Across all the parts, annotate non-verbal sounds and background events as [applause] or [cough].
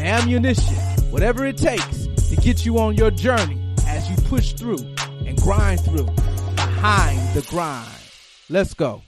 ammunition, whatever it takes to get you on your journey as you push through and grind through behind the grind. Let's go.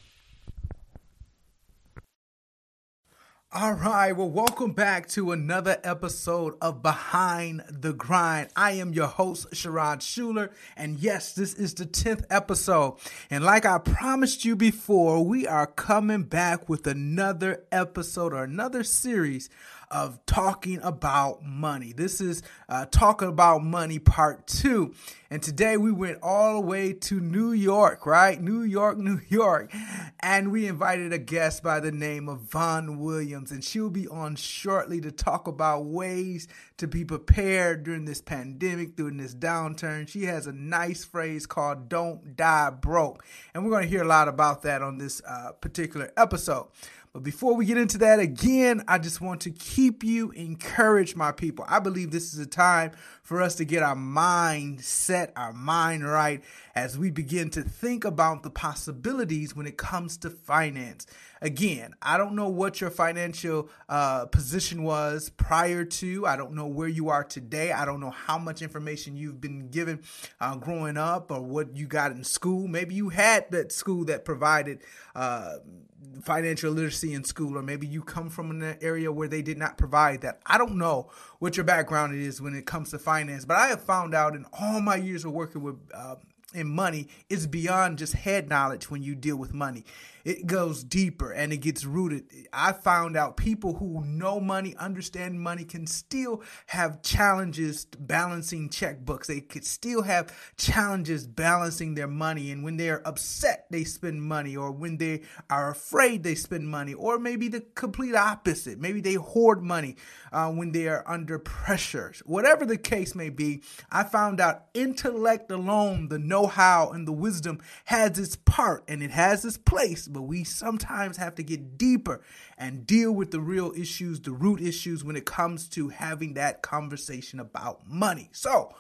All right, well, welcome back to another episode of Behind the Grind. I am your host, Sherrod Schuler, and yes, this is the 10th episode. And like I promised you before, we are coming back with another episode or another series of talking about money. This is uh, talking about money part two. And today we went all the way to New York, right? New York, [laughs] New York. And we invited a guest by the name of Vonne Williams. And she'll be on shortly to talk about ways to be prepared during this pandemic, during this downturn. She has a nice phrase called Don't Die Broke. And we're going to hear a lot about that on this uh, particular episode. But before we get into that again, I just want to keep you encouraged, my people. I believe this is a time for us to get our mind set, our mind right, as we begin to think about the possibilities when it comes to finance. Again, I don't know what your financial uh, position was prior to. I don't know where you are today. I don't know how much information you've been given uh, growing up or what you got in school. Maybe you had that school that provided. Uh, financial literacy in school, or maybe you come from an area where they did not provide that. I don't know what your background is when it comes to finance, but I have found out in all my years of working with uh, in money, it's beyond just head knowledge when you deal with money it goes deeper and it gets rooted. I found out people who know money, understand money, can still have challenges balancing checkbooks. They could still have challenges balancing their money. And when they're upset, they spend money, or when they are afraid, they spend money, or maybe the complete opposite. Maybe they hoard money uh, when they are under pressure. Whatever the case may be, I found out intellect alone, the know how, and the wisdom has its part and it has its place but we sometimes have to get deeper and deal with the real issues, the root issues when it comes to having that conversation about money. So,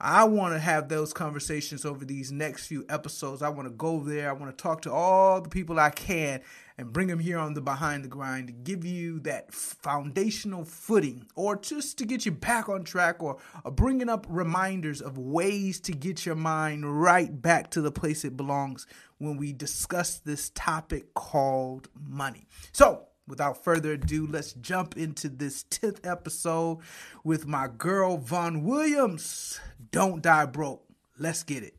I want to have those conversations over these next few episodes. I want to go there. I want to talk to all the people I can and bring them here on the Behind the Grind to give you that foundational footing or just to get you back on track or, or bringing up reminders of ways to get your mind right back to the place it belongs when we discuss this topic called money. So, without further ado, let's jump into this 10th episode with my girl, Vonne Williams. Don't die broke. Let's get it.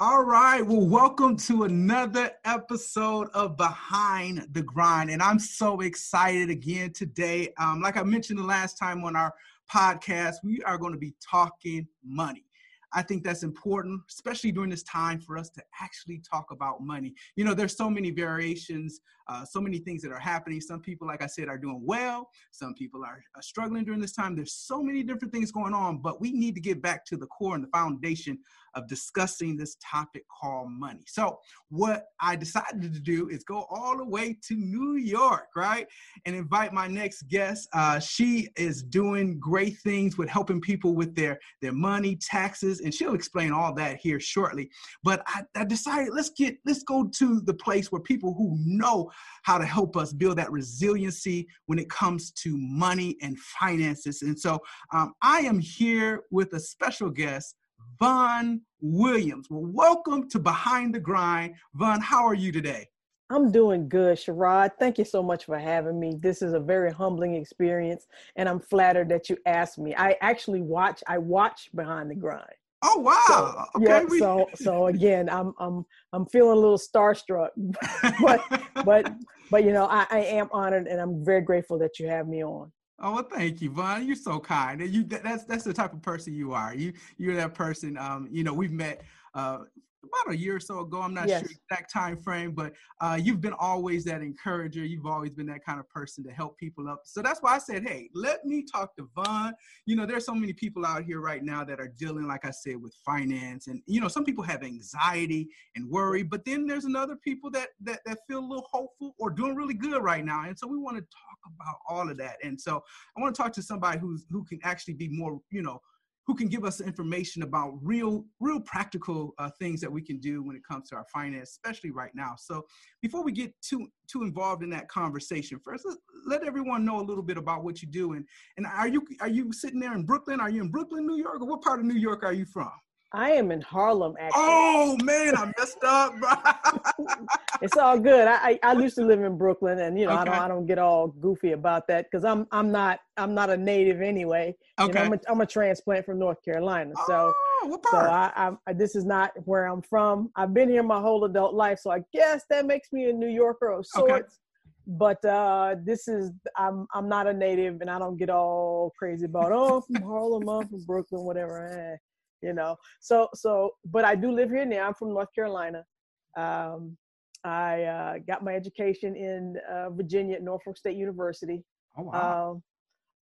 All right. Well, welcome to another episode of Behind the Grind. And I'm so excited again today. Um, like I mentioned the last time on our podcast, we are going to be talking money. I think that's important, especially during this time for us to actually talk about money. You know, there's so many variations, uh, so many things that are happening. Some people, like I said, are doing well. Some people are, are struggling during this time. There's so many different things going on, but we need to get back to the core and the foundation of discussing this topic called money. So, what I decided to do is go all the way to New York, right? And invite my next guest. Uh, she is doing great things with helping people with their, their money, taxes, and she'll explain all that here shortly. But I, I decided let's get let's go to the place where people who know how to help us build that resiliency when it comes to money and finances. And so um, I am here with a special guest, Vonne Williams. Well, welcome to Behind the Grind. Vonne, how are you today? I'm doing good, Sherrod. Thank you so much for having me. This is a very humbling experience, and I'm flattered that you asked me. I actually watch. I watch Behind the Grind. Oh wow! So, okay, yeah. We... So so again, I'm I'm I'm feeling a little starstruck, [laughs] but but [laughs] but you know I, I am honored and I'm very grateful that you have me on. Oh well, thank you, Vonne. You're so kind. You that's that's the type of person you are. You you're that person. Um, you know, we've met uh about a year or so ago. I'm not yes. sure exact time frame, but uh, you've been always that encourager. You've always been that kind of person to help people up. So that's why I said, hey, let me talk to Vonne. You know, there's so many people out here right now that are dealing, like I said, with finance, and you know, some people have anxiety and worry, but then there's another people that that that feel a little hopeful or doing really good right now. And so we want to talk about all of that. And so I want to talk to somebody who's who can actually be more, you know who can give us information about real, real practical uh, things that we can do when it comes to our finance, especially right now. So before we get too too involved in that conversation, first let, everyone know a little bit about what you do. And and are you are you sitting there in Brooklyn? Are you in Brooklyn, New York, or what part of New York are you from? I am in Harlem, actually. Oh man, I messed up, bro. [laughs] it's all good. I, I, I used to live in Brooklyn, and you know okay. I don't I don't get all goofy about that because I'm I'm not I'm not a native anyway. Okay. You know, I'm a, I'm a transplant from North Carolina, so oh, so I, I this is not where I'm from. I've been here my whole adult life, so I guess that makes me a New Yorker of sorts. Okay. But uh, this is I'm I'm not a native, and I don't get all crazy about oh I'm from Harlem, I'm from Brooklyn, whatever. You know. So so, but I do live here now. I'm from North Carolina. Um, I uh, got my education in uh, Virginia at Norfolk State University. Oh wow. Um,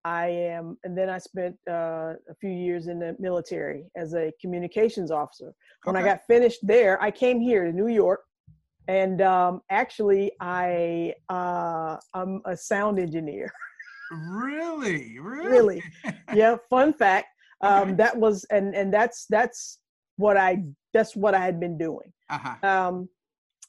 I am, and then I spent uh, a few years in the military as a communications officer. When. I got finished there, I came here to New York, and um, actually, I uh, I'm a sound engineer. Really, really, really. [laughs] Yeah. Fun fact: um, that was and and that's that's what i that's what i had been doing. Uh-huh. um,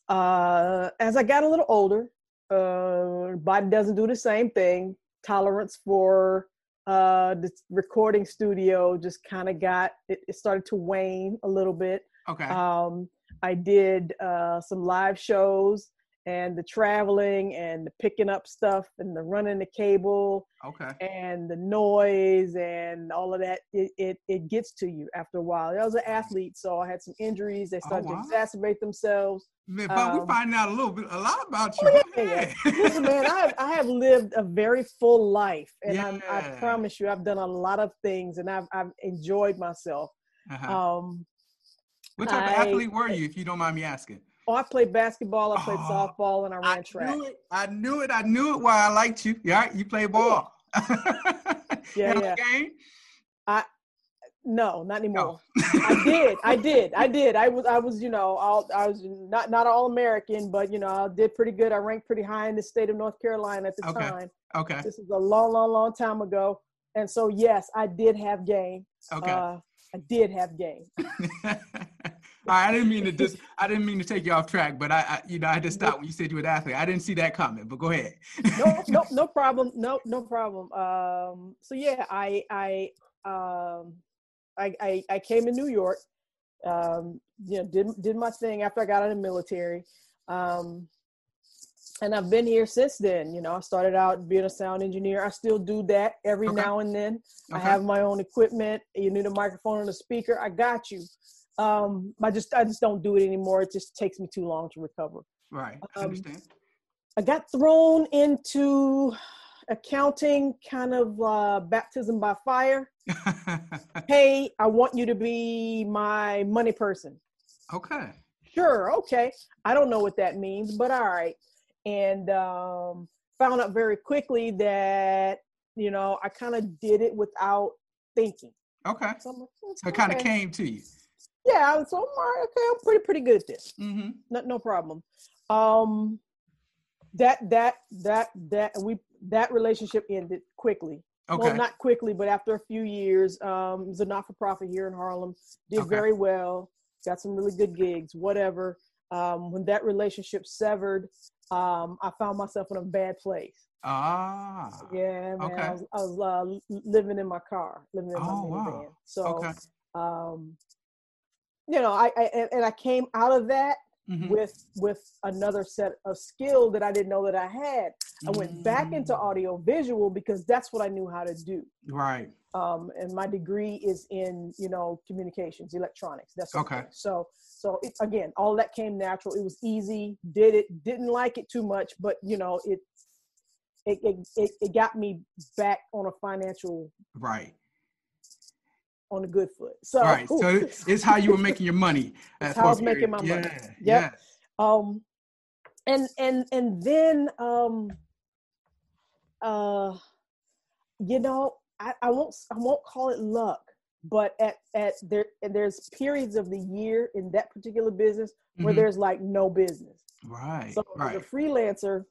uh, as i got a little older uh, body doesn't do the same thing. Tolerance for uh, the recording studio just kind of got it, it, started to wane a little bit. Okay. Um, i did uh, some live shows and the traveling and the picking up stuff and the running the cable okay and the noise and all of that it, it, it gets to you after a while i was an athlete so i had some injuries they oh, started oh, wow. to exacerbate themselves man, but um, we find out a little bit a lot about you oh, yeah, yeah. listen man I have, I have lived a very full life and yeah. i promise you i've done a lot of things and i've, I've enjoyed myself uh-huh. um, what type I, of athlete were you if you don't mind me asking Oh, I played basketball, I played oh, softball, and I ran I track. Knew it. I knew it. I knew it. Why I liked you. Yeah, you play ball. [laughs] yeah, yeah. Game? I no, not anymore. No. [laughs] I did. I did. I did. I was. I was. You know. All, I was not not all American, but you know, I did pretty good. I ranked pretty high in the state of North Carolina at the okay. time. Okay. This is a long, long, long time ago, and so yes, I did have game. Okay. Uh, I did have game. [laughs] I didn't mean to just I didn't mean to take you off track, but I, I you know I just stopped when you said you were an athlete. I didn't see that coming, but go ahead. no, no, [laughs] no problem. No, no problem. Um, so yeah, I I um I, I, I came to New York. Um, you know, did did my thing after I got out of the military. Um, and I've been here since then. You know, I started out being a sound engineer. I still do that every okay. now and then. Okay. I have my own equipment. You need a microphone and a speaker. I got you um i just i just don't do it anymore. It just takes me too long to recover. Right. I um, understand. I got thrown into accounting kind of uh baptism by fire. [laughs] Hey i want you to be my money person. Okay. Sure okay. I don't know what that means but all right. And um found out very quickly that you know i kind of did it without thinking. Okay. So, like, so it kind of came to you yeah, so I'm okay. I'm pretty pretty good at this. Mm-hmm. No, no problem. Um, that that that that we that relationship ended quickly. Okay. Well, not quickly, but after a few years, um, it was a not-for-profit here in Harlem. Did okay. very well. Got some really good gigs. Whatever. Um, when that relationship severed, um, I found myself in a bad place. Ah. Yeah, man. Okay. I was, I was uh, living in my car, living in oh, my minivan. Wow. So, okay. um, you know, I, I and I came out of that mm-hmm. with with another set of skill that I didn't know that I had. I went mm-hmm. back into mm. audio visual because that's what I knew how to do. Right. Um, and my degree is in you know communications, electronics. That's okay. So so it, again, all that came natural. It was easy. Did it? Didn't like it too much, but you know it. it, it, it, it got me back on a financial right on a good foot. So right, so [laughs] it's how you were making your money. It's how I was making my yeah. money. Yep. Yeah. Um, and and and then um, uh, you know, I, I won't I won't call it luck, but at at there there's periods of the year in that particular business where Mhm. there's like no business. Right. So right. as a freelancer,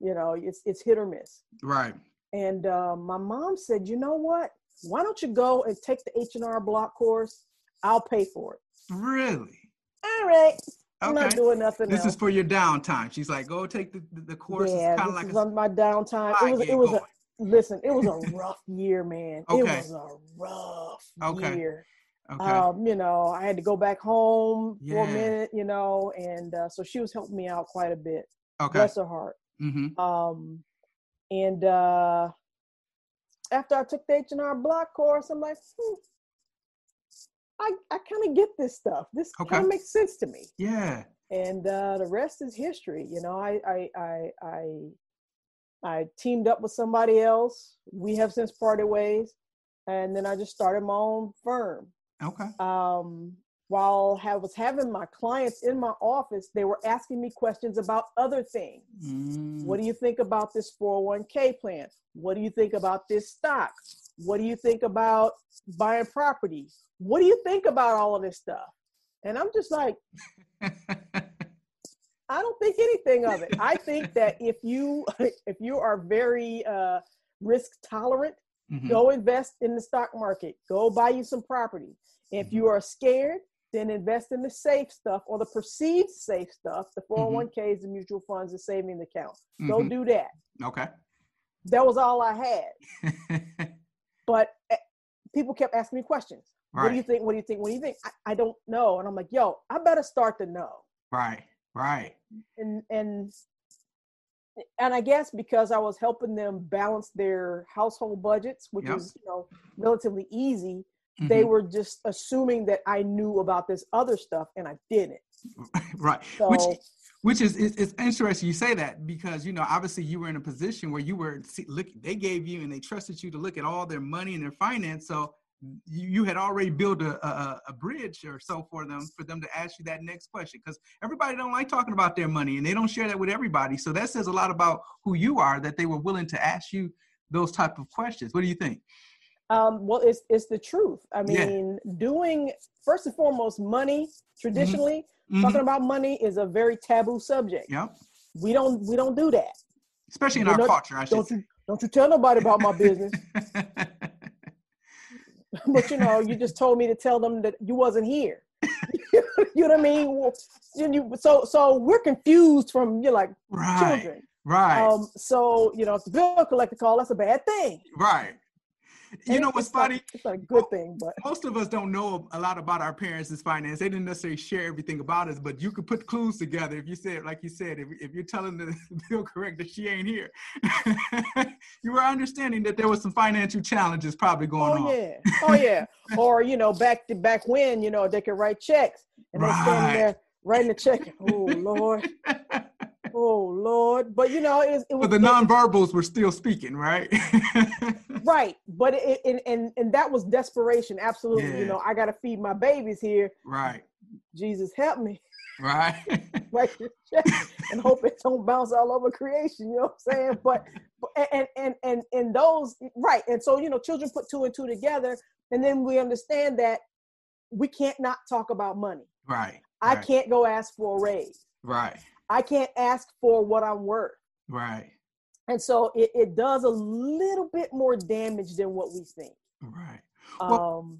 you know, it's it's hit or miss. Right. And uh, my mom said, you know what? Why don't you go and take the H and R Block course? I'll pay for it. Really. All right. I'm not doing nothing This else. is for your downtime. She's like, go take the, the, course. yeah, it's kind of this like is a on my downtime. It was it was a listen. It was a [laughs] rough year, man. Okay. It was a rough Okay. year. Okay. Um, you know, I had to go back home for a minute. You know, and uh, so she was helping me out quite a bit. okay. Bless her heart. Mm-hmm. Um, and uh, after I took the H and R Block course, I'm like, hmm, I I kind of get this stuff. This Okay. kind of makes sense to me. Yeah. and uh, the rest is history. You know, I I I I I teamed up with somebody else. We have since parted ways, and then I just started my own firm. Okay. Um, while I was having my clients in my office, they were asking me questions about other things. Mm, What do you think about this 401k plan? What do you think about this stock? What do you think about buying property? What do you think about all of this stuff? And I'm just like, [laughs] I don't think anything of it. I think that if you [laughs] if you are very uh, risk tolerant, Mhm. go invest in the stock market. Go buy you some property. If you are scared, then invest in the safe stuff or the perceived safe stuff, the 401ks, the mutual funds, the saving account. Go Mhm. do that. Okay. That was all I had. [laughs] But eh, people kept asking me questions. What do you think? What do you think? What do you think? I, I don't know. And I'm like, yo, I better start to know. Right. Right. and and and I guess because I was helping them balance their household budgets, which Yep. is you know relatively easy, they Mhm. were just assuming that I knew about this other stuff, and I didn't. [laughs] right. So Which which is it's, interesting you say that because you know obviously you were in a position where you were see, look they gave you and they trusted you to look at all their money and their finance so you, you had already built a, a a bridge or so for them for them to ask you that next question because everybody don't like talking about their money and they don't share that with everybody so that says a lot about who you are that they were willing to ask you those type of questions what do you think um, well, it's it's the truth. I Yeah. mean, doing first and foremost, money traditionally Mhm. talking about money is a very taboo subject. yep We don't we don't do that. especially in our not- culture i should Don't you don't you tell nobody about my business. [laughs] but you know, you just told me to tell them that you wasn't here. [laughs] you know what I mean? Well, you- you- so so we're confused from you're like right children. right Um, so you know, if the bill collector call, that's a bad thing. right you know what's not- funny it's not a good thing, but most of us don't know a lot about our parents' finance. They didn't necessarily share everything about us, but you could put clues together. If you said, like you said, if, if you're telling the [laughs] bill correct that she ain't here, [laughs] you were understanding that there was some financial challenges probably going on. oh on. yeah, [laughs] oh yeah. or you know, back to back when you know they could write checks and they standing Right. there writing the check. Oh Lord, oh Lord. But you know, it, was- it was but the nonverbals were still speaking, right? [laughs] right. But it, and, and and that was desperation. Absolutely. Yeah. you know i gotta feed my babies here. Right, jesus help me. [laughs] Right. check and hope it don't bounce all over creation. You know what i'm saying? But, but and and and and those right. And so you know children put two and two together and then we understand that we can't not talk about money. Right. i right, can't go ask for a raise. Right, i can't ask for what i'm worth right, and so it, it does a little bit more damage than what we think right. Well- um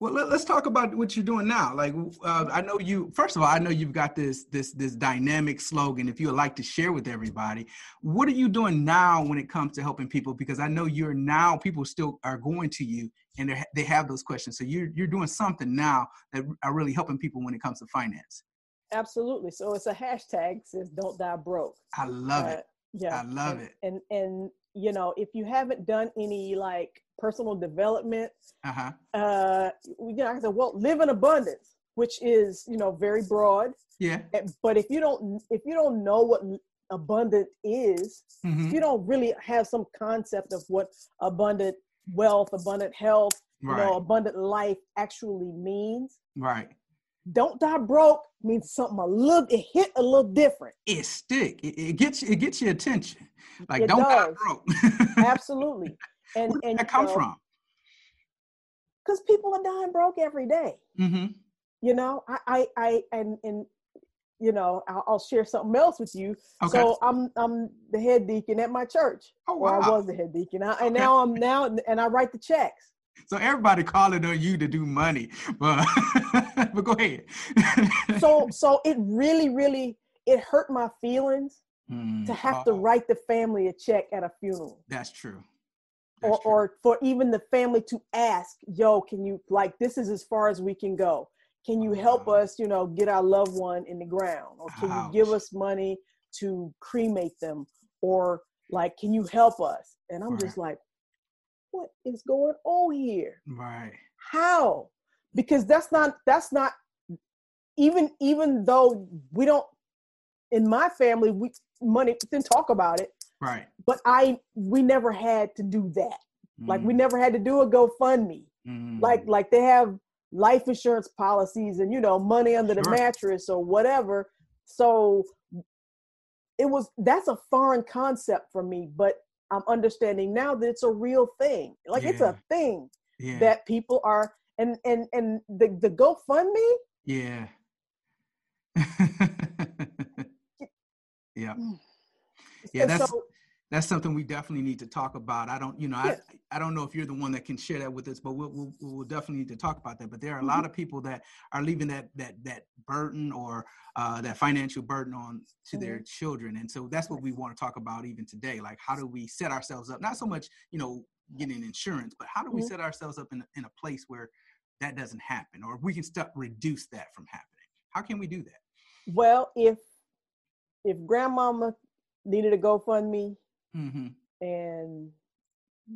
Well, let, us talk about what you're doing now. Like, uh, I know you. First of all, I know you've got this this this dynamic slogan. If you would like to share with everybody, what are you doing now when it comes to helping people? Because I know you're now people still are going to you and they they have those questions. So you're you're doing something now that are really helping people when it comes to finance. Absolutely. So it's a hashtag says "Don't Die Broke." I love Uh, it. Yeah, I love and, it. And and you know, if you haven't done any like personal development, Uh huh. uh, you know, I said, well, live in abundance, which is you know very broad. Yeah. But if you don't if you don't know what abundant is, Mhm. if you don't really have some concept of what abundant wealth, abundant health, you know, abundant life actually means, Right. Don't die broke means something a little it hit a little different. It stick. It, it gets it gets your attention. Like It don't die broke. Absolutely. [laughs] And Where did and that come from? Because people are dying broke every day. Mm-hmm. You know, I I, I and and you know, I'll, I'll share something else with you. Okay. So I'm I'm the head deacon at my church. oh Or I was the head deacon. I, and Okay. now I'm now and I write the checks. So everybody calling on you to do money, but [laughs] but go ahead. [laughs] So so it really, really it hurt my feelings Mm, to have to oh, write the family a check at a funeral. That's true. or, true. or for even the family to ask, yo, can you like this is as far as we can go. Can you help Wow. us, you know, get our loved one in the ground? Or can you give us money to cremate them? Or like, can you help us? And I'm Right. just like, what is going on here? right. How? Because that's not that's not even even though we don't in my family we money didn't talk about it, Right. but I we never had to do that. Like we Mm, never had to do a GoFundMe. mm, Like like they have life insurance policies and you know money under the mattress or whatever. So it was that's a foreign concept for me, but I'm understanding now that it's a real thing. Like it's a thing yeah. that people are and and and the the GoFundMe. yeah. [laughs] yeah. Mm. Yeah, and that's so that's something we definitely need to talk about. I don't, you know. I I don't know if you're the one that can share that with us, but we'll we'll, we'll definitely need to talk about that. But there are a Mm-hmm. lot of people that are leaving that that that burden or uh, that financial burden on to Mm-hmm. their children, and so that's what we want to talk about even today. Like, how do we set ourselves up? Not so much, you know, getting insurance, but how do we Mhm. set ourselves up in in a place where that doesn't happen, or we can stop reduce that from happening? How can we do that? well, if if grandmama needed a GoFundMe Mm-hmm. and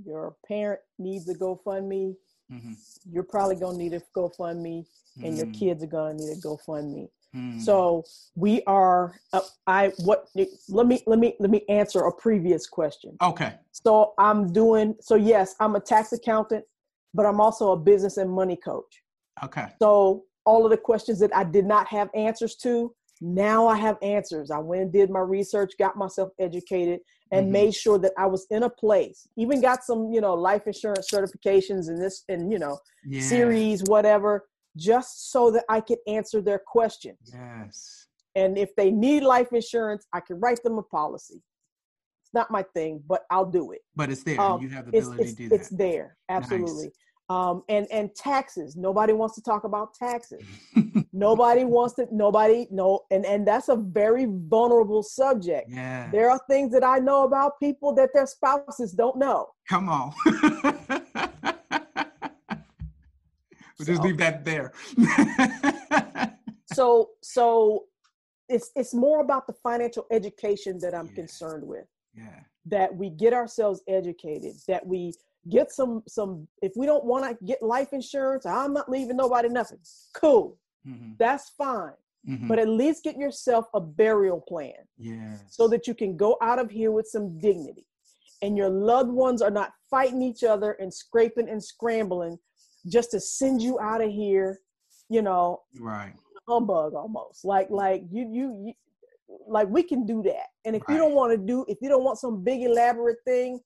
your parent needs a GoFundMe, Mm-hmm. you're probably gonna need a GoFundMe, and your Mm, kids are gonna need a GoFundMe. mm. So we are. Uh, I what? Let me let me let me answer a previous question. okay, So I'm doing. So yes, I'm a tax accountant, but I'm also a business and money coach. okay, So all of the questions that I did not have answers to, now I have answers. I went and did my research, got myself educated, and Mhm. made sure that I was in a place. Even got some, you know, life insurance certifications and this and you know, yeah. series, whatever, just so that I could answer their questions. Yes. And if they need life insurance, I can write them a policy. It's not my thing, but I'll do it. But it's there. Um, you have the It's ability it's, to do that. it's there, absolutely. Um, and and taxes. Nobody wants to talk about taxes. [laughs] nobody wants to. Nobody no. And and that's a very vulnerable subject. yeah. There are things that I know about people that their spouses don't know. Come on. [laughs] we'll just leave that there. So so it's it's more about the financial education that I'm Yeah. concerned with. yeah. that we get ourselves educated that we get some some if we don't want to get life insurance i'm not leaving nobody nothing. Cool. Mhm, that's fine. Mhm. but at least get yourself a burial plan yeah. so that you can go out of here with some dignity. And your loved ones are not fighting each other and scraping and scrambling just to send you out of here you know right. humbug almost. Like like you you, you like we can do that. And if you don't want to do if you don't want some big elaborate thing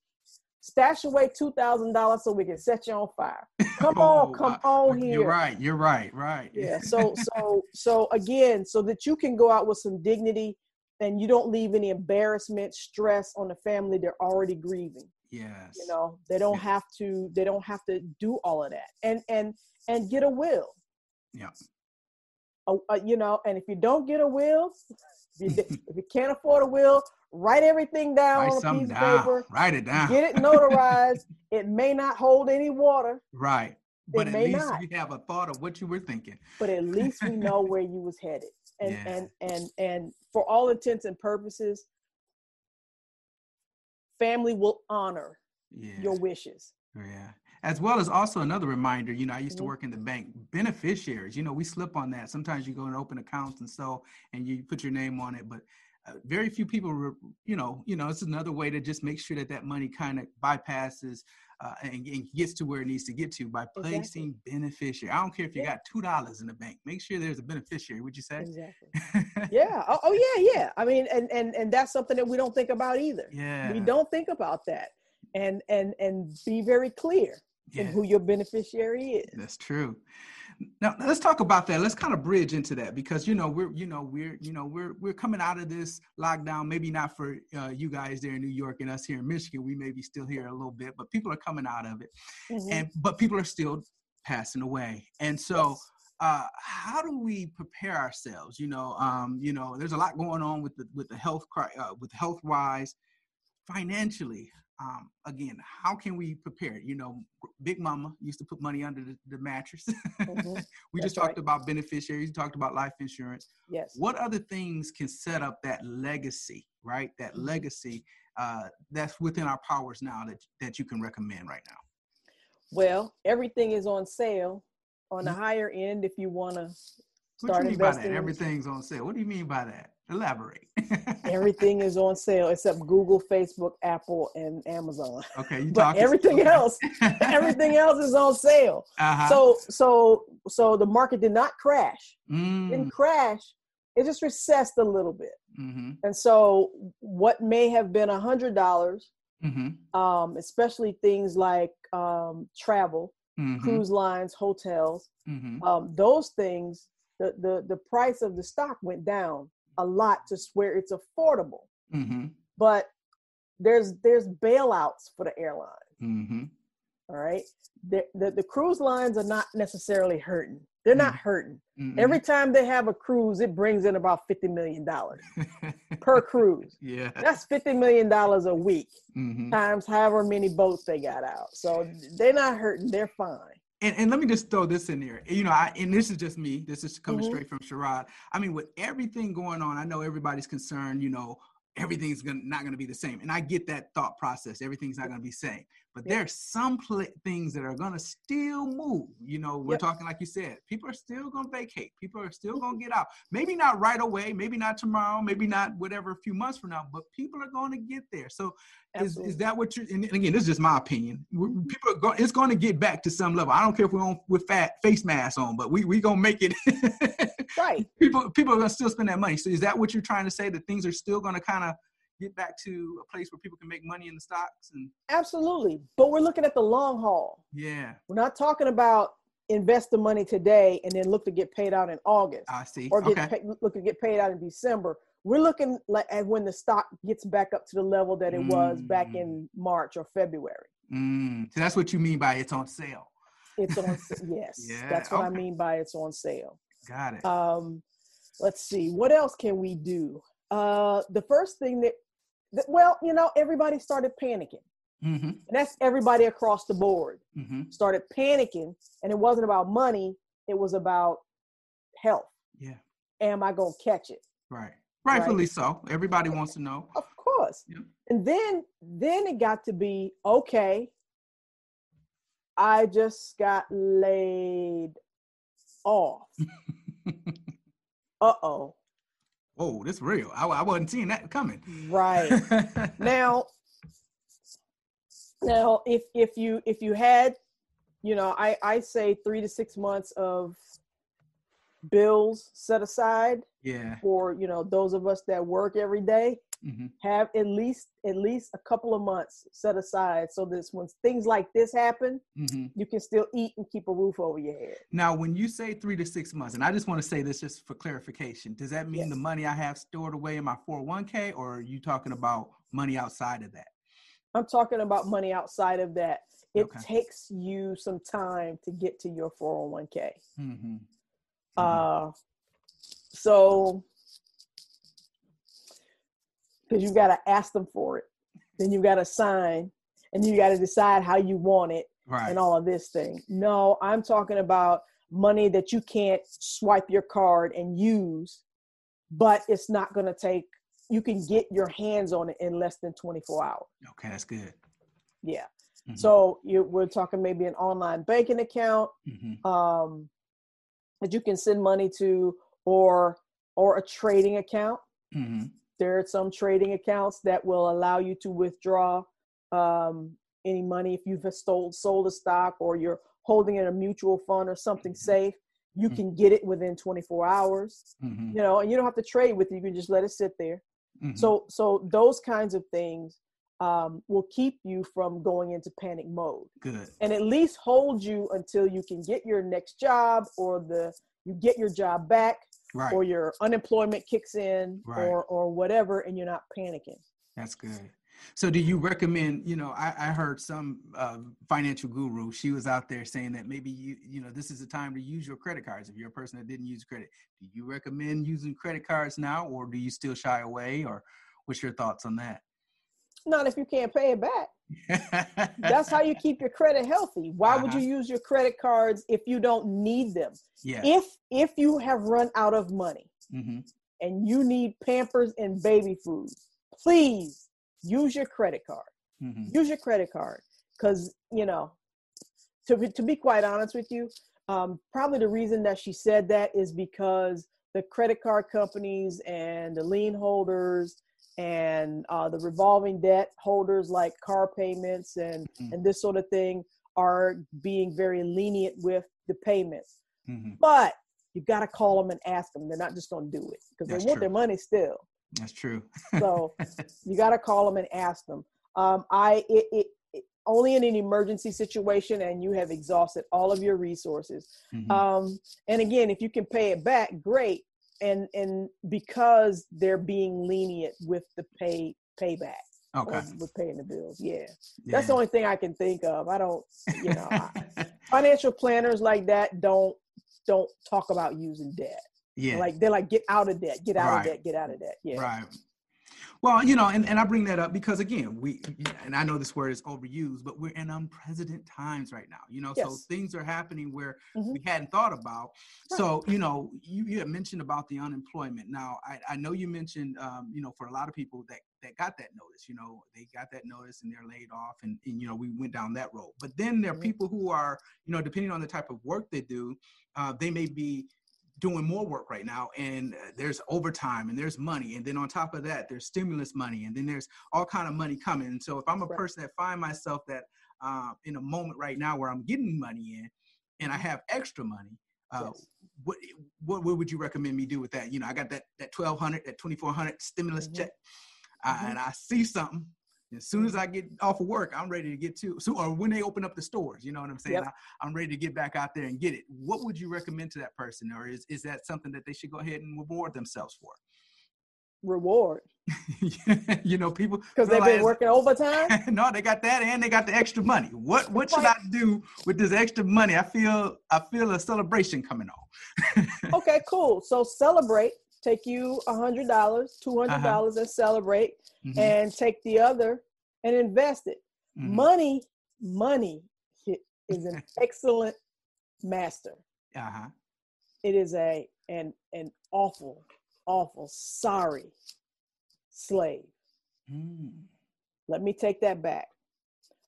stash away two thousand dollars so we can set you on fire come on Oh, come I- on You're right. You're right. Right. yeah so so so again so that you can go out with some dignity and you don't leave any embarrassment stress on the family they're already grieving yes. you know they don't Yeah. have to they don't have to do all of that and and and get a will Yeah. a- you know, and if you don't get a will, if you, if you can't afford a will, write everything down Write on a piece of paper, Write it down. get it notarized. [laughs] it may not hold any water, right. But at may least not. we have a thought of what you were thinking. but at least we know [laughs] where you was headed. And Yeah. and and and for all intents and purposes, family will honor Yeah. your wishes. Yeah. As well as also another reminder, you know, I used to Mhm. work in the bank. Beneficiaries, you know, we slip on that. Sometimes you go and open accounts and so, and you put your name on it, but very few people, you know, you know, it's another way to just make sure that that money kind of bypasses uh, and, and, gets to where it needs to get to by placing exactly. beneficiary. I don't care if you yeah. got two dollars in the bank. Make sure there's a beneficiary. Would you say? Exactly. [laughs] yeah. Oh, oh, yeah, yeah. I mean, and and and that's something that we don't think about either. Yeah. We don't think about that, and and and be very clear yeah. in who your beneficiary is. That's true now let's talk about that. Let's kind of bridge into that because you know we're you know we're you know we're we're coming out of this lockdown maybe not for uh, you guys there in new york and us here in michigan. We may be still here a little bit but people are coming out of it. Mm-hmm. and but people are still passing away. And so yes. uh, how do we prepare ourselves? You know um, you know there's a lot going on with the with the health uh, with health wise financially um, again, how can we prepare? You know, Big Mama used to put money under the, the mattress. Mm-hmm. [laughs] we just talked right. about beneficiaries, talked about life insurance. Yes. What other things can set up that legacy, right? That mm-hmm. legacy uh, that's within our powers now that, that you can recommend right now? Well, everything is on sale on the mm-hmm. higher end if you want to start what do you mean investing. By that? Everything's on sale. What do you mean by that? Elaborate. everything [laughs] is on sale except Google, Facebook, Apple, and Amazon. Okay, you but everything else, [laughs] everything else is on sale. Uh-huh. So, so, so the market did not crash. Mm. Didn't crash. It just recessed a little bit. Mm-hmm. And so, what may have been a hundred dollars, mm-hmm. um, especially things like um, travel, mm-hmm. cruise lines, hotels, mm-hmm. um, those things, the, the the price of the stock went down a lot to where it's affordable. Mm-hmm. But there's there's bailouts for the airline. Mm-hmm. All right, the, the, the cruise lines are not necessarily hurting. They're mm-hmm. not hurting. Every time they have a cruise, it brings in about fifty million dollars [laughs] per cruise. Yeah, that's fifty million dollars a week mm-hmm. times however many boats they got out. So they're not hurting. They're fine and, and let me just throw this in there. You know, I, and this is just me. This is coming mm-hmm. straight from Sherrod. I mean, with everything going on, I know everybody's concerned. You know, everything's gonna, not going to be the same, and I get that thought process. Everything's not going to be same but yep. there's some pl- things that are going to still move you know we're yep. talking like you said people are still going to vacate people are still mm-hmm. going to get out maybe not right away maybe not tomorrow maybe not whatever a few months from now but people are going to get there. So is, is that what you're and again this is just my opinion mm-hmm. people are going it's going to get back to some level i don't care if we're on with fat face masks on but we we going to make it right. [laughs] people people are going to still spend that money so is that what you're trying to say that things are still going to kind of get back to a place where people can make money in the stocks and absolutely but we're looking at the long haul yeah we're not talking about invest the money today and then look to get paid out in august i see or get okay. pay, look to get paid out in december we're looking like at when the stock gets back up to the level that it mm. was back mm. in march or february mm. so that's what you mean by it's on sale it's on [laughs] yes yeah, that's what okay. i mean by it's on sale got it um let's see what else can we do uh the first thing that well, you know, everybody started panicking. Mm-hmm. And that's everybody across the board mm-hmm. started panicking. And it wasn't about money, it was about health. Yeah. Am I going to catch it? Right. Rightfully right? so. Everybody wants to know. Of course. Yeah. And then then it got to be okay. I just got laid off. [laughs] uh oh oh, this real. I, I wasn't seeing that coming. Right. now, now if if you if you had, you know, I I say three to six months of bills set aside. Yeah. For you know those of us that work every day, mm-hmm. have at least at least a couple of months set aside so that when things like this happen, mm-hmm. you can still eat and keep a roof over your head. Now, when you say three to six months, and I just want to say this just for clarification, does that mean yes. the money I have stored away in my 401k, or are you talking about money outside of that? I'm talking about money outside of that. It okay. takes you some time to get to your 401k. Mm-hmm. Uh, so because you got to ask them for it. Then you got to sign, and you got to decide how you want it, right. and all of this thing. No, I'm talking about money that you can't swipe your card and use, but it's not going to take. You can get your hands on it in less than 24 hours. Okay, that's good. Yeah. Mm-hmm. So you, we're talking maybe an online banking account mm-hmm. um, that you can send money to, or or a trading account. Mm-hmm there are some trading accounts that will allow you to withdraw um, any money if you've sold sold a stock or you're holding in a mutual fund or something Mhm. safe. You Mhm. can get it within 24 hours. Mhm. You know, and you don't have to trade with it. You can just let it sit there. Mhm. So so those kinds of things um, will keep you from going into panic mode good. and at least hold you until you can get your next job or the you get your job back Right. or your unemployment kicks in Right. or or whatever and you're not panicking That's good. So, do you recommend? You know, I, I heard some uh, financial guru. She was out there saying that maybe you, you know, this is the time to use your credit cards. If you're a person that didn't use credit, do you recommend using credit cards now, or do you still shy away? Or what's your thoughts on that? not if you can't pay it back [laughs] that's how you keep your credit healthy. Why would Uh-huh. you use your credit cards if you don't need them? Yeah. if if you have run out of money hmm and you need pampers and baby food please use your credit card. Hmm use your credit card. Because you know to, be- to be quite honest with you um, probably the reason that she said that is because the credit card companies and the lien holders and uh, the revolving debt holders like car payments and Mhm. and this sort of thing are being very lenient with the payments hmm but you got to call them and ask them they're not just going to do it because they want true. their money still That's true. [laughs] so you got to call them and ask them. Um, I it, it, it only in an emergency situation and you have exhausted all of your resources. Mhm. Um, and again, if you can pay it back, great. And and because they're being lenient with the pay payback okay. with paying the bills, yeah, Yeah. that's the only thing I can think of. I don't, you know, I- [laughs] financial planners like that don't don't talk about using debt. yeah. Like they're like, get out of debt, get out Right. of debt, get out of debt. Yeah. Right. Well, you know, and, and I bring that up because again, we and I know this word is overused, but we're in unprecedented times right now. You know, so things are happening where Mhm. we hadn't thought about. Right. So, you know, you, you had mentioned about the unemployment. Now, I, I know you mentioned, um, you know, for a lot of people that that got that notice, you know, they got that notice and they're laid off, and, and you know, we went down that road. But then there are Mhm. people who are, you know, depending on the type of work they do, uh, they may be doing more work right now and uh, there's overtime and there's money and then on top of that there's stimulus money and then there's all kind of money coming and so if i'm a Right. person that find myself that uh, in a moment right now where i'm getting money in and i have extra money uh, Yes. what, what what would you recommend me do with that you know i got that that 1200 that 2400 stimulus Mhm. check uh, Mhm. and i see something as soon as I get off of work, I'm ready to get to so or when they open up the stores, you know what I'm saying? Yep. I, I'm ready to get back out there and get it. What would you recommend to that person, or is is that something that they should go ahead and reward themselves for? Reward. [laughs] you know, people Because they've been working overtime? [laughs] no, they got that and they got the extra money. What [laughs] what should I do with this extra money? I feel I feel a celebration coming on. okay, cool. So celebrate. Take you a hundred dollars, two hundred dollars, and celebrate, Mhm, and take the other and invest it. mhm. Money, money is an [laughs] excellent master. Uh-huh. It is a an an awful, awful sorry slave. Mm. Let me take that back.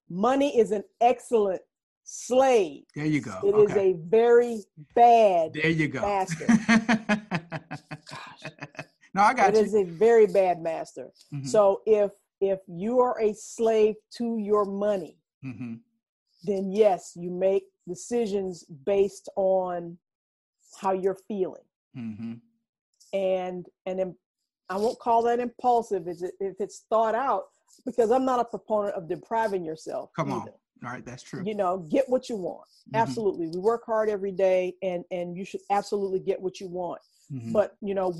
Money is an excellent slave. There you go. It is okay. a very bad there you go. master. [laughs] no, I got It you. is a very bad master. Mhm, So if if you are a slave to your money, mhm. then yes, you make decisions based on how you're feeling. hmm And and I won't call that impulsive if it- if it's thought out because I'm not a proponent of depriving yourself. Come on. All right, that's true. You know, get what you want. Mhm, Absolutely. We work hard every day and and you should absolutely get what you want. Mhm. But, you know,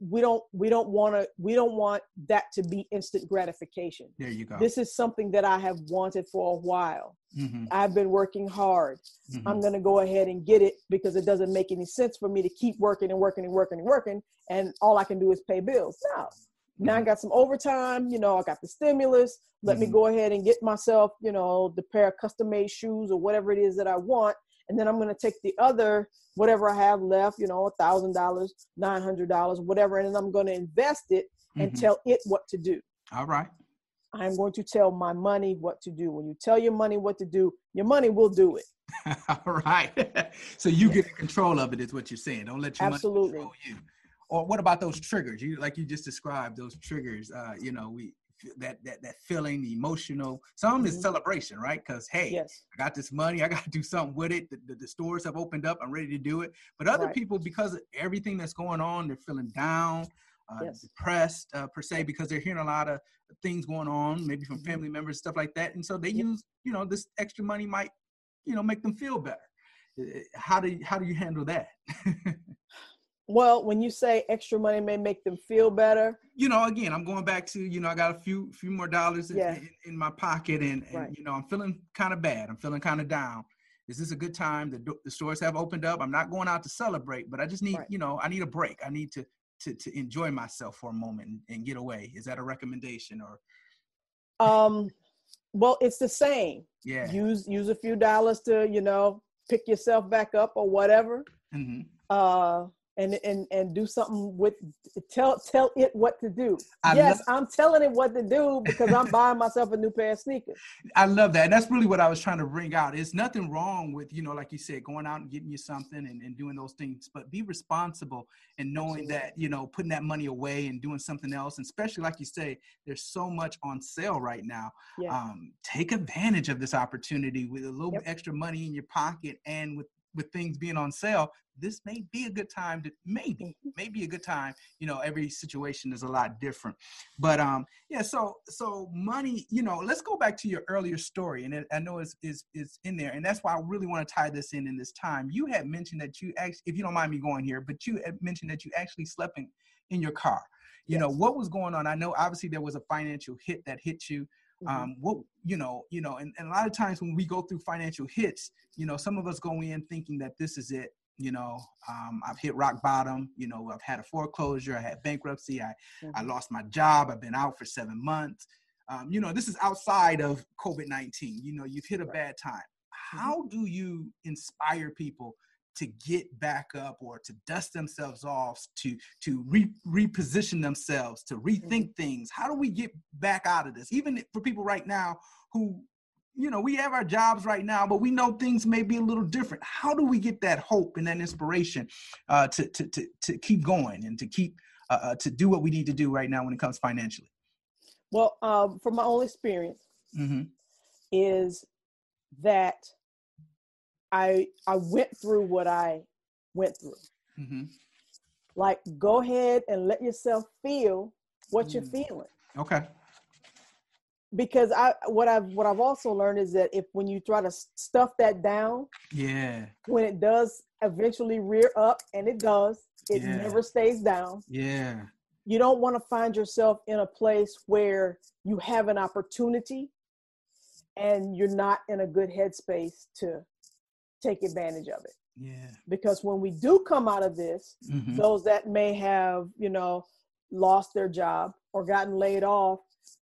we don't we don't want to we don't want that to be instant gratification. there you go. This is something that I have wanted for a while. Mhm, I've been working hard. mhm. I'm going to go ahead and get it because it doesn't make any sense for me to keep working and working and working and working and all I can do is pay bills. No. Now I got some overtime, you know, I got the stimulus. Let me Mhm. go ahead and get myself, you know, the pair of custom made shoes or whatever it is that I want. And then I'm going to take the other, whatever I have left, you know, a thousand dollars, nine hundred dollars, whatever, and then I'm going to invest it and Mhm. tell it what to do. All right. I'm going to tell my money what to do. When you tell your money what to do, your money will do it. [laughs] All right. [laughs] so you get in control of it is what you're saying. Don't let your Absolutely. money control you. or what about those triggers? You like you just described those triggers. Uh, you know, we that that that feeling, the emotional. Some mm-hmm. is celebration, right? Because hey, yes. I got this money, I got to do something with it. The, the, the, stores have opened up, I'm ready to do it. But other right. people, because of everything that's going on, they're feeling down, uh, yes. depressed uh, per se, because they're hearing a lot of things going on, maybe from mm-hmm. family members, stuff like that, and so they use, you know, this extra money might, you know, make them feel better. How do you, how do you handle that? [laughs] Well, when you say extra money may make them feel better, you know, again, I'm going back to you know I got a few few more dollars in, yeah. in, in my pocket, and, and right. you know I'm feeling kind of bad. I'm feeling kind of down. Is this a good time? The the stores have opened up. I'm not going out to celebrate, but I just need right. you know I need a break. I need to to to enjoy myself for a moment and, and get away. Is that a recommendation or? Um, well, it's the same. Yeah. Use use a few dollars to you know pick yourself back up or whatever. Mm-hmm. Uh, and and and do something with tell tell it what to do. I yes, love, I'm telling it what to do because I'm buying myself a new pair of sneakers. [laughs] I love that. And that's really what I was trying to bring out. It's nothing wrong with, you know, like you said, going out and getting you something and, and doing those things, but be responsible and knowing that, you know, putting that money away and doing something else. And especially like you say, there's so much on sale right now. Yeah. Um, take advantage of this opportunity with a little Yep. extra money in your pocket and with with things being on sale, this may be a good time to maybe, maybe a good time. You know, every situation is a lot different. But um, yeah, so so money, you know, let's go back to your earlier story. And it, I know it's is is in there. And that's why I really want to tie this in in this time. You had mentioned that you actually, if you don't mind me going here, but you had mentioned that you actually slept in, in your car. You know, what was going on? I know obviously there was a financial hit that hit you Mhm. um, what you know you know and, and a lot of times when we go through financial hits you know some of us go in thinking that this is it you know um, i've hit rock bottom you know i've had a foreclosure i had bankruptcy i i Mhm. lost my job i've been out for seven months um, you know this is outside of covid-19 you know you've hit a Right. bad time how do you inspire people to get back up or to dust themselves off to to re- reposition themselves to rethink things. How do we get back out of this? Even for people right now who you know we have our jobs right now but we know things may be a little different. How do we get that hope and that inspiration uh, to, to to to keep going and to keep uh, uh, to do what we need to do right now when it comes financially? Well, um, from my own experience, hmm is that I I went through what I went through. hmm Like, go ahead and let yourself feel what you're Mm. feeling. okay Because I what I've what I've also learned is that if when you try to stuff that down, yeah when it does eventually rear up, and it does, it Yeah. never stays down. yeah You don't want to find yourself in a place where you have an opportunity and you're not in a good headspace to take advantage of it. yeah Because when we do come out of this, hmm those that may have, you know, lost their job or gotten laid off,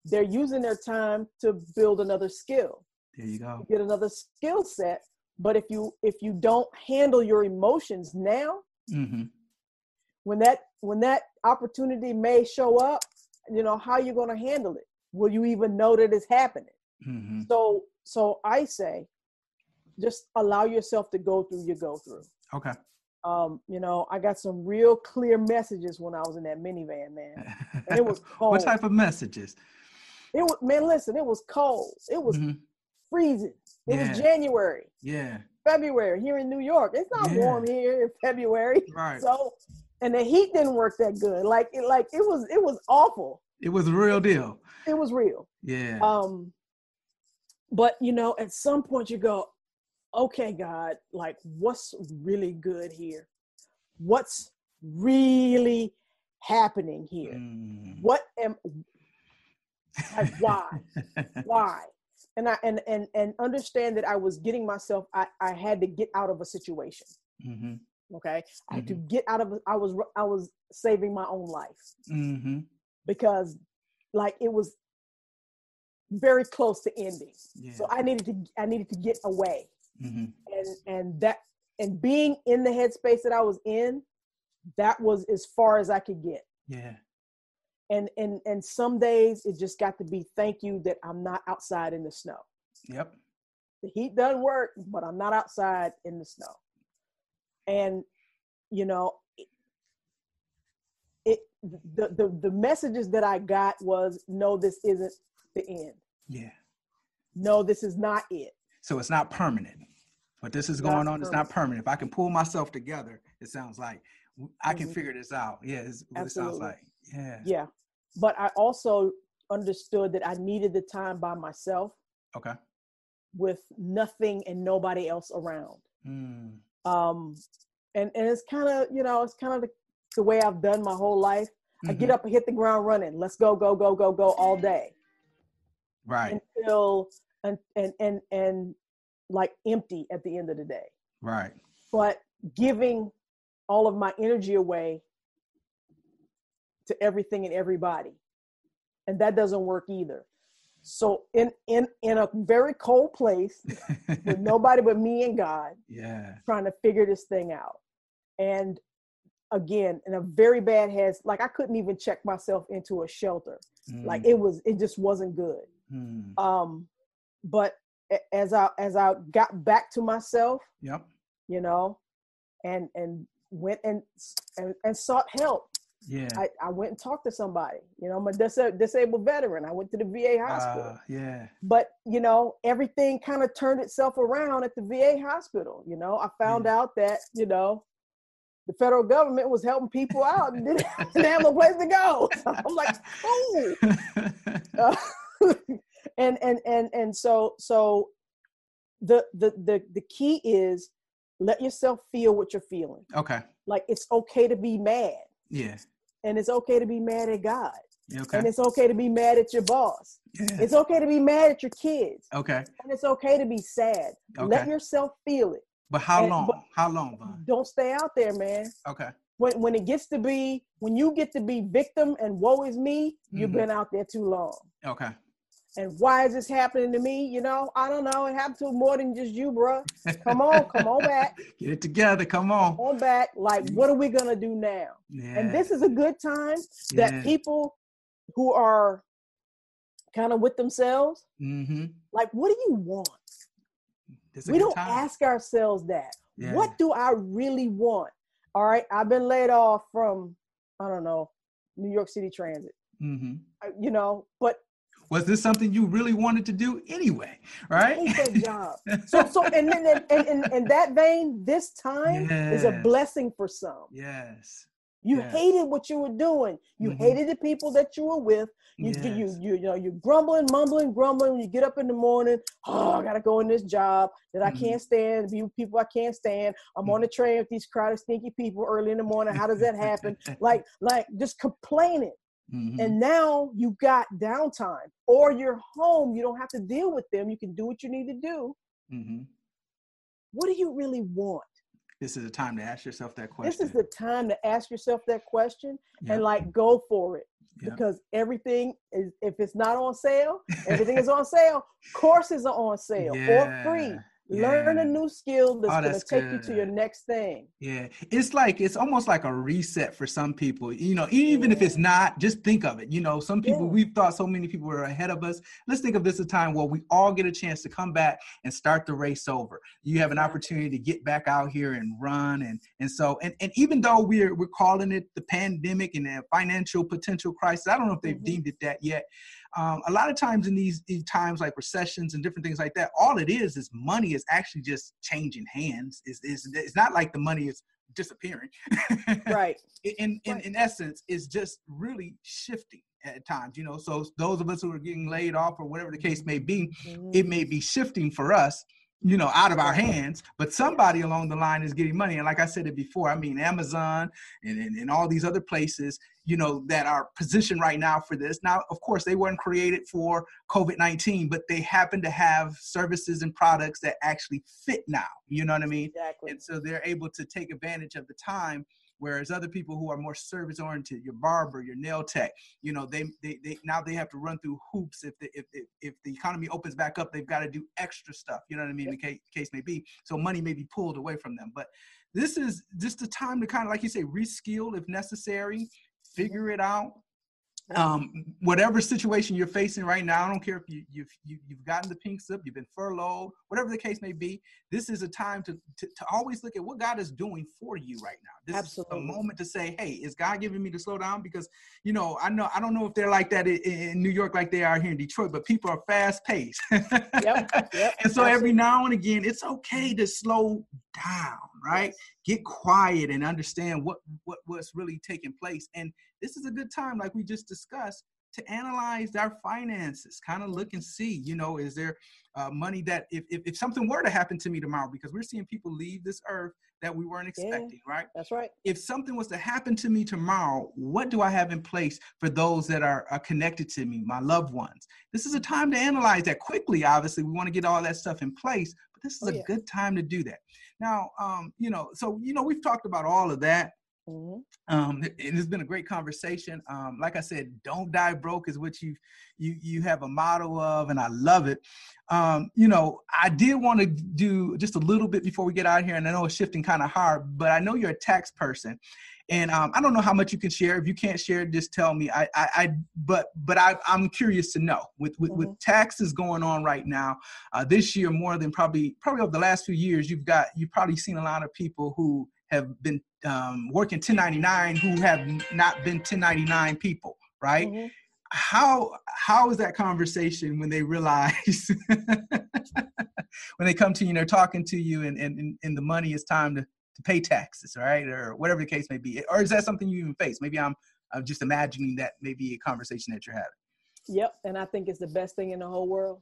they're using their time to build another skill, there you go get another skill set. But if you if you don't handle your emotions now, hmm when that when that opportunity may show up, you know, how you're going to handle it? Will you even know that it's happening? hmm So so I say just allow yourself to go through your go through. okay Um, you know, I got some real clear messages when I was in that minivan, man. And it was [laughs] cold. what type of messages It was man, listen, it was cold. It was Mhm. freezing. It Yeah. was January, yeah February here in New York. It's not Yeah. warm here in February. right So and the heat didn't work that good. Like it like it was it was awful. it was a real deal It was real. yeah Um but you know, at some point you go, okay, God, like what's really good here? What's really happening here? Mm. What am like [laughs] why? why and i and and and understand that i was getting myself i i had to get out of a situation hmm okay i had to Mm-hmm. get out of i was i was saving my own life hmm because like it was very close to ending yeah so i needed to i needed to get away hmm and and that and being in the headspace that i was in that was as far as i could get yeah and and and some days it just got to be thank you that i'm not outside in the snow yep the heat doesn't work, but I'm not outside in the snow. And, you know, it the, the the messages that I got was no, this isn't the end. Yeah. No, this is not it. So it's not permanent. But this is going on It's not permanent. If I can pull myself together, it sounds like I can Mhm. figure this out. Yeah, it's what it sounds like. Yeah. Yeah. But I also understood that I needed the time by myself Okay. with nothing and nobody else around. Mm. Um, and, and it's kind of, you know, it's kind of the, the way I've done my whole life. I get Mhm. up and hit the ground running. Let's go, go, go, go, go all day Right. until and and and and like empty at the end of the day. Right. But giving all of my energy away to everything and everybody, and that doesn't work either. So in in in a very cold place [laughs] with nobody but me and God, yeah. trying to figure this thing out. And again, in a very bad heads, like I couldn't even check myself into a shelter. Like Mm. it was, it just wasn't good. Mm. Um, but as I as I got back to myself, Yep. you know, and and went and and, and sought help. Yeah. I, I went and talked to somebody. You know, I'm a dis- disabled veteran. I went to the VA hospital. Uh, yeah. but you know everything kind of turned itself around at the va hospital you know i found Yeah. out that you know the federal government was helping people out and didn't, [laughs] didn't have no place to go so [laughs] i'm like oh [laughs] Uh, and and and and so so the the the the key is let yourself feel what you're feeling okay. like it's okay to be mad Yeah. and it's okay to be mad at god Okay. and it's okay to be mad at your boss yeah. it's okay to be mad at your kids Okay. and it's okay to be sad. Okay. Let yourself feel it. But how and- long? but- how long, Vonne? Don't stay out there, man. Okay. When when it gets to be when you get to be victim and woe is me, you've Mhm. been out there too long. Okay. And why is this happening to me? You know, I don't know. It happened to more than just you, bruh. Come on, come on back, [laughs] Get it together. Come on. on back. Like, what are we gonna do now? Yeah. And this is a good time that yeah. people who are kind of with themselves, Mm-hmm. like, what do you want? We don't time. ask ourselves that. Yeah. What do I really want? All right, I've been laid off from I don't know New York City Transit. Mm-hmm. You know, but Was this something you really wanted to do anyway? Right. that job. [laughs] So, so, and then, and, and that vein, this time is a blessing for some. yes. You Yeah. hated what you were doing. You Mhm. hated the people that you were with. You, yes. you, you, you know, you're grumbling, mumbling, grumbling. When you get up in the morning, oh, I gotta go in this job that I Mhm. can't stand. Be people I can't stand. I'm on the train with these crowded, stinky people early in the morning. How does that happen? [laughs] like, like just complaining. Mhm. And now you've got downtime, or you're home. You don't have to deal with them. You can do what you need to do. Mhm. What do you really want? This is a time to ask yourself that question. This is the time to ask yourself that question Yep. and like go for it. Yep. Because everything is, if it's not on sale, everything is on sale. Courses are on sale or free. Learn a new skill that's, Oh, going to take you to your next thing. Yeah, it's like it's almost like a reset for some people. You know, even if it's not, just think of it. You know, some people Yeah. we've thought so many people were ahead of us. Let's think of this as a time where we all get a chance to come back and start the race over. You have an opportunity to get back out here and run, and and so and and even though we're we're calling it the pandemic and the financial potential crisis, I don't know if they've Mhm. deemed it that yet. Um, a lot of times in these, these times like recessions and different things like that, all it is is money is actually just changing hands. It's, it's, it's not like the money is disappearing. [laughs] Right. in, in, Right. in essence, it's just really shifting at times, you know. So those of us who are getting laid off or whatever the case may be, Mhm. it may be shifting for us you know out of our hands but somebody along the line is getting money. And like i said it before i mean amazon and, and, and all these other places you know that are positioned right now for this. Now of course they weren't created for covid-19 but they happen to have services and products that actually fit now. You know what i mean? Exactly. and so they're able to take advantage of the time whereas other people who are more service oriented your barber your nail tech you know they, they they now they have to run through hoops. If the if, if, if the economy opens back up they've got to do extra stuff you know what i mean the case, case may be. So money may be pulled away from them. But this is just the time to kind of like you say reskill if necessary figure it out um, whatever situation you're facing right now, I don't care if you, you've, you, have you have gotten the pink slip, you've been furloughed, whatever the case may be, this is a time to, to, to always look at what God is doing for you right now. This Absolutely. is a moment to say, hey, is God giving me to slow down? Because, you know, I know, I don't know if they're like that in, in New York like they are here in Detroit, but people are fast paced. yep, yep, [laughs] and so every now and again, it's okay to slow down, right? Get quiet and understand what, what what's really taking place. And this is a good time, like we just discussed, to analyze our finances, kind of look and see, you know, is there uh, money that if, if, if, something were to happen to me tomorrow, because we're seeing people leave this earth that we weren't expecting, yeah, right? That's right. If something was to happen to me tomorrow, what do I have in place for those that are, are connected to me, my loved ones? This is a time to analyze that quickly. Obviously, we want to get all that stuff in place, this is oh, a yeah. good time to do that. Now, um, you know, so you know, we've talked about all of that. Mm-hmm. Um, it, has been a great conversation. Um, like I said, don't die broke is what you you you have a motto of, and I love it. Um, you know, I did want to do just a little bit before we get out here, and I know it's shifting kind of hard, but I know you're a tax person, and um, I don't know how much you can share. If you can't share, just tell me. I, I, I but but I, am curious to know with with, mm-hmm. with, taxes going on right now. Uh, this year, more than probably probably over the last few years, you've got you've probably seen a lot of people who have been um, working 1099 who have not been 1099 people, right? Mm-hmm. How how is that conversation when they realize [laughs] when they come to you and they're talking to you and, and, and the money is time to, to pay taxes, right? Or whatever the case may be. Or is that something you even face? Maybe I'm, I'm just imagining that maybe a conversation that you're having. Yep, and I think it's the best thing in the whole world.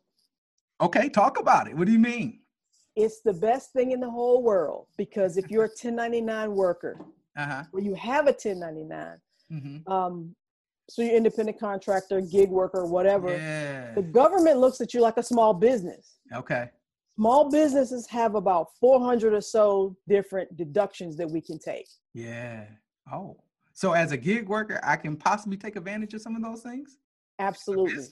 Okay, talk about it. What do you mean? it's the best thing in the whole world because if you're a 1099 worker uh-huh. or you have a 1099 mm-hmm. um, so you're independent contractor gig worker whatever yeah. the government looks at you like a small business okay small businesses have about 400 or so different deductions that we can take yeah oh so as a gig worker i can possibly take advantage of some of those things absolutely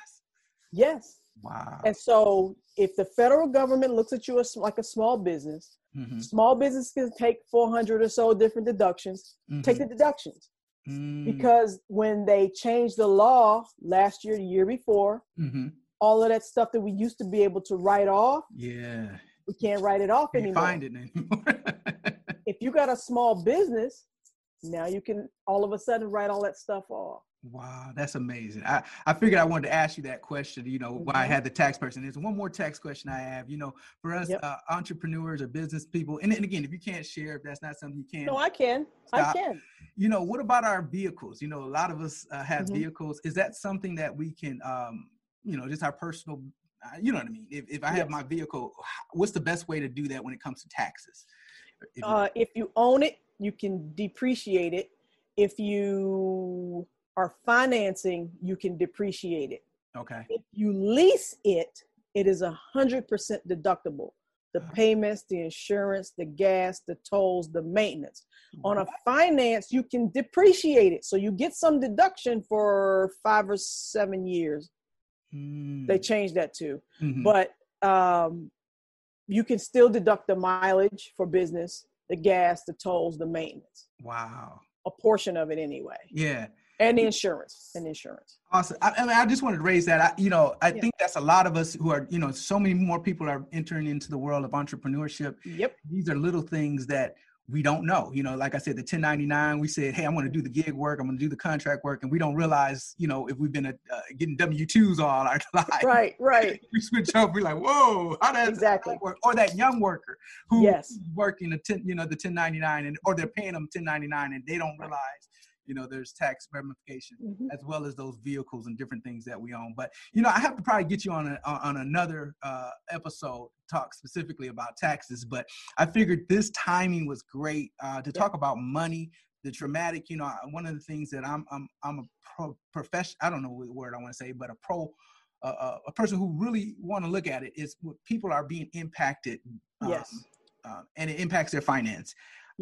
yes Wow. And so if the federal government looks at you as like a small business, mm-hmm. small business can take 400 or so different deductions, mm-hmm. take the deductions. Mm. Because when they changed the law last year, the year before, mm-hmm. All of that stuff that we used to be able to write off, yeah, we can't write it off anymore. Find it anymore. [laughs] if you got a small business, now you can all of a sudden write all that stuff off. Wow, that's amazing. I, I figured I wanted to ask you that question, you know, why I mm-hmm. had the tax person. There's one more tax question I have, you know, for us yep. uh, entrepreneurs or business people. And, and again, if you can't share, if that's not something you can. No, I can. Stop. I can. You know, what about our vehicles? You know, a lot of us uh, have mm-hmm. vehicles. Is that something that we can, um, you know, just our personal, uh, you know what I mean? If, if I have my vehicle, what's the best way to do that when it comes to taxes? If you, uh, if you own it, you can depreciate it. If you are financing, you can depreciate it. Okay. If you lease it, it is a hundred percent deductible. The uh-huh. payments, the insurance, the gas, the tolls, the maintenance. On a finance, you can depreciate it. So you get some deduction for five or seven years. Mm. They changed that too. Mm-hmm. But um, you can still deduct the mileage for business, the gas, the tolls, the maintenance. Wow. A portion of it anyway. Yeah and the insurance and insurance awesome I, I, mean i just wanted to raise that I, you know i yeah. think that's a lot of us who are you know so many more people are entering into the world of entrepreneurship yep these are little things that we don't know you know like i said the 1099 we said hey I'm going to do the gig work i'm going to do the contract work and we don't realize you know if we've been uh, getting w2s all our [laughs] life. Right right. [laughs] We switch up we're like whoa how does exactly. that work? Or that young worker who yes. working the 10 you know the 1099 and or they're paying them 1099 and they don't realize you know there's tax ramifications mm-hmm. as well as those vehicles and different things that we own but you know i have to probably get you on a, on another uh, episode talk specifically about taxes but i figured this timing was great uh, to yeah. talk about money the traumatic you know one of the things that i'm i'm, I'm a pro profession i don't know what word i want to say but a pro uh, a person who really want to look at it is what people are being impacted um, yes uh, and it impacts their finance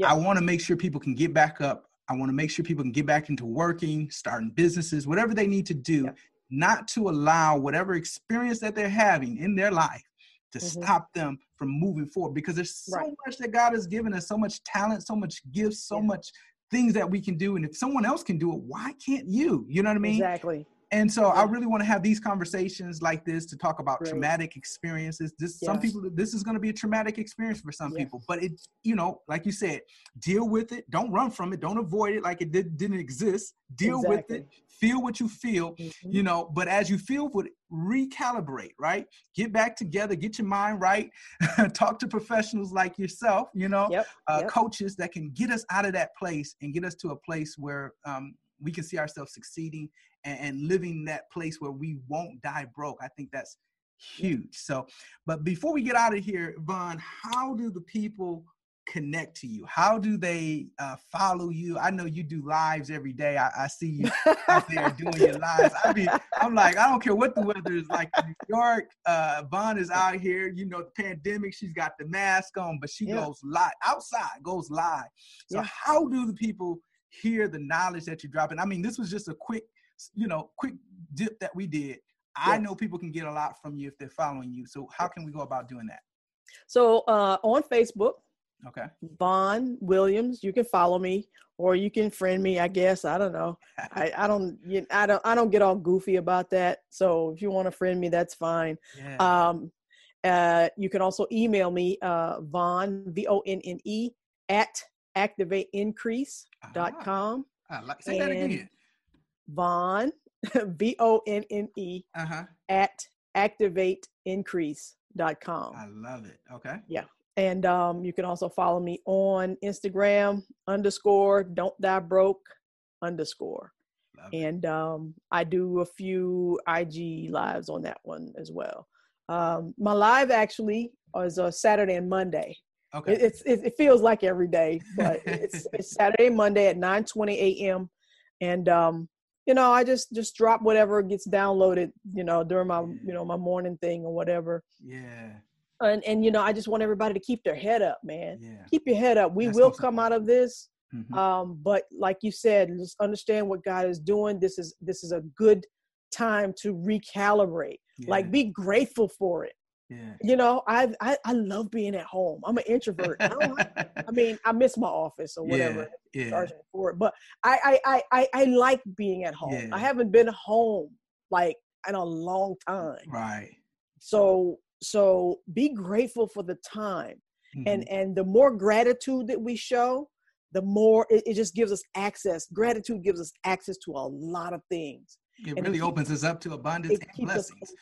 I want to make sure people can get back up I want to make sure people can get back into working, starting businesses, whatever they need to do, yeah. not to allow whatever experience that they're having in their life to mm-hmm. stop them from moving forward because there's so right. much that God has given us, so much talent, so much gifts, so yeah. much things that we can do. And if someone else can do it, why can't you? You know what I mean? Exactly. And so I really want to have these conversations like this to talk about Great. traumatic experiences. This some people this is going to be a traumatic experience for some Yes. people, but it you know, like you said, deal with it. Don't run from it. Don't avoid it like it did, didn't exist. Deal with it. Feel what you feel, Mhm. you know, but as you feel it, recalibrate, right? Get back together, get your mind right. [laughs] Talk to professionals like yourself, you know, Yep. uh, yep. coaches that can get us out of that place and get us to a place where um, we can see ourselves succeeding and, and living that place where we won't die broke. I think that's huge. So, but before we get out of here, Vonne, how do the people connect to you? How do they uh, follow you? I know you do lives every day. I, I see you out there doing your lives. I mean, I'm like, I don't care what the weather is like in New York. Uh, Vonne is out here. You know, the pandemic. She's got the mask on, but she Yeah. goes live outside. Goes live. So, Yeah. how do the people hear the knowledge that you're dropping? I mean, this was just a quick, you know, quick dip that we did. I know people can get a lot from you if they're following you. So, how can we go about doing that? So uh, on Facebook, Okay. Vonne Williams, you can follow me or you can friend me. I guess I don't know. [laughs] I, I don't. You, I don't. I don't get all goofy about that. So if you want to friend me, that's fine. Yeah. Um, uh, you can also email me, uh, Vonne, V O N N E, at activateincrease.com. Ah, I like, say that again. Vonne, [laughs] V O N N E, Uh huh. at activateincrease.com. I love it. Okay. Yeah. And um, you can also follow me on Instagram underscore don't die broke underscore. Love it. And um, I do a few IG lives on that one as well. Um, my live actually is a Saturday and Monday. Okay. It, it's it, it feels like every day, but it's, [laughs] it's Saturday Monday at 9:20 a.m. And um, you know, I just just drop whatever gets downloaded, you know, during my you know my morning thing or whatever. yeah. And and you know, I just want everybody to keep their head up, man. Yeah. Keep your head up. We That's will come out of this. Mhm. Um, but like you said, just understand what God is doing. This is this is a good time to recalibrate. Like be grateful for it. Yeah. You know, I I, I love being at home. I'm an introvert. I, don't like, I [laughs] mean, I miss my office or whatever. Yeah. Yeah. for it. But I, I I I like being at home. Yeah. I haven't been home like in a long time. Right. So so be grateful for the time. Mhm. And and the more gratitude that we show, the more it, it just gives us access. Gratitude gives us access to a lot of things. It and really it opens us up to abundance and blessings.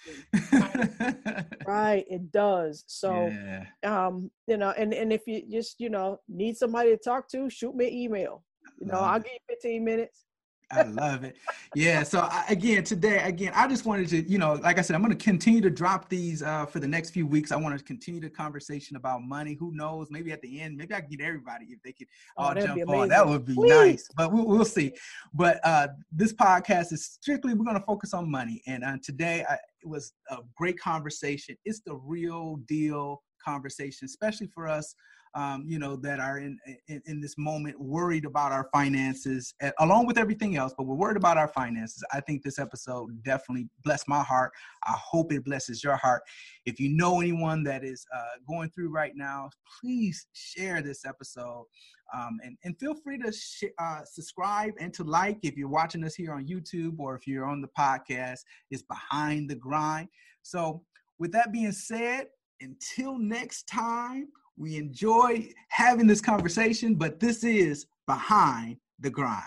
[laughs] right. It does. So yeah. um, you know, and and if you just, you know, need somebody to talk to, shoot me an email. You know, I'll give you 15 minutes. I love it. Yeah. So I, again, today, again, I just wanted to, you know, like I said, I'm going to continue to drop these uh, for the next few weeks. I want to continue the conversation about money. Who knows? Maybe at the end, maybe I can get everybody if they could Oh, all that'd jump on. That would be Please. nice. But we'll, we'll see. But uh, this podcast is strictly we're going to focus on money. And uh, today, I, it was a great conversation. It's the real deal conversation, especially for us um, you know, that are in, in in this moment worried about our finances, eh, along with everything else. But we're worried about our finances. I think this episode definitely blessed my heart. I hope it blesses your heart. If you know anyone that is uh, going through right now, please share this episode. Um, and, and feel free to sh- uh, subscribe and to like if you're watching us here on YouTube or if you're on the podcast. It's Behind the Grind. So, with that being said, until next time, we enjoy having this conversation, but this is Behind the Grind.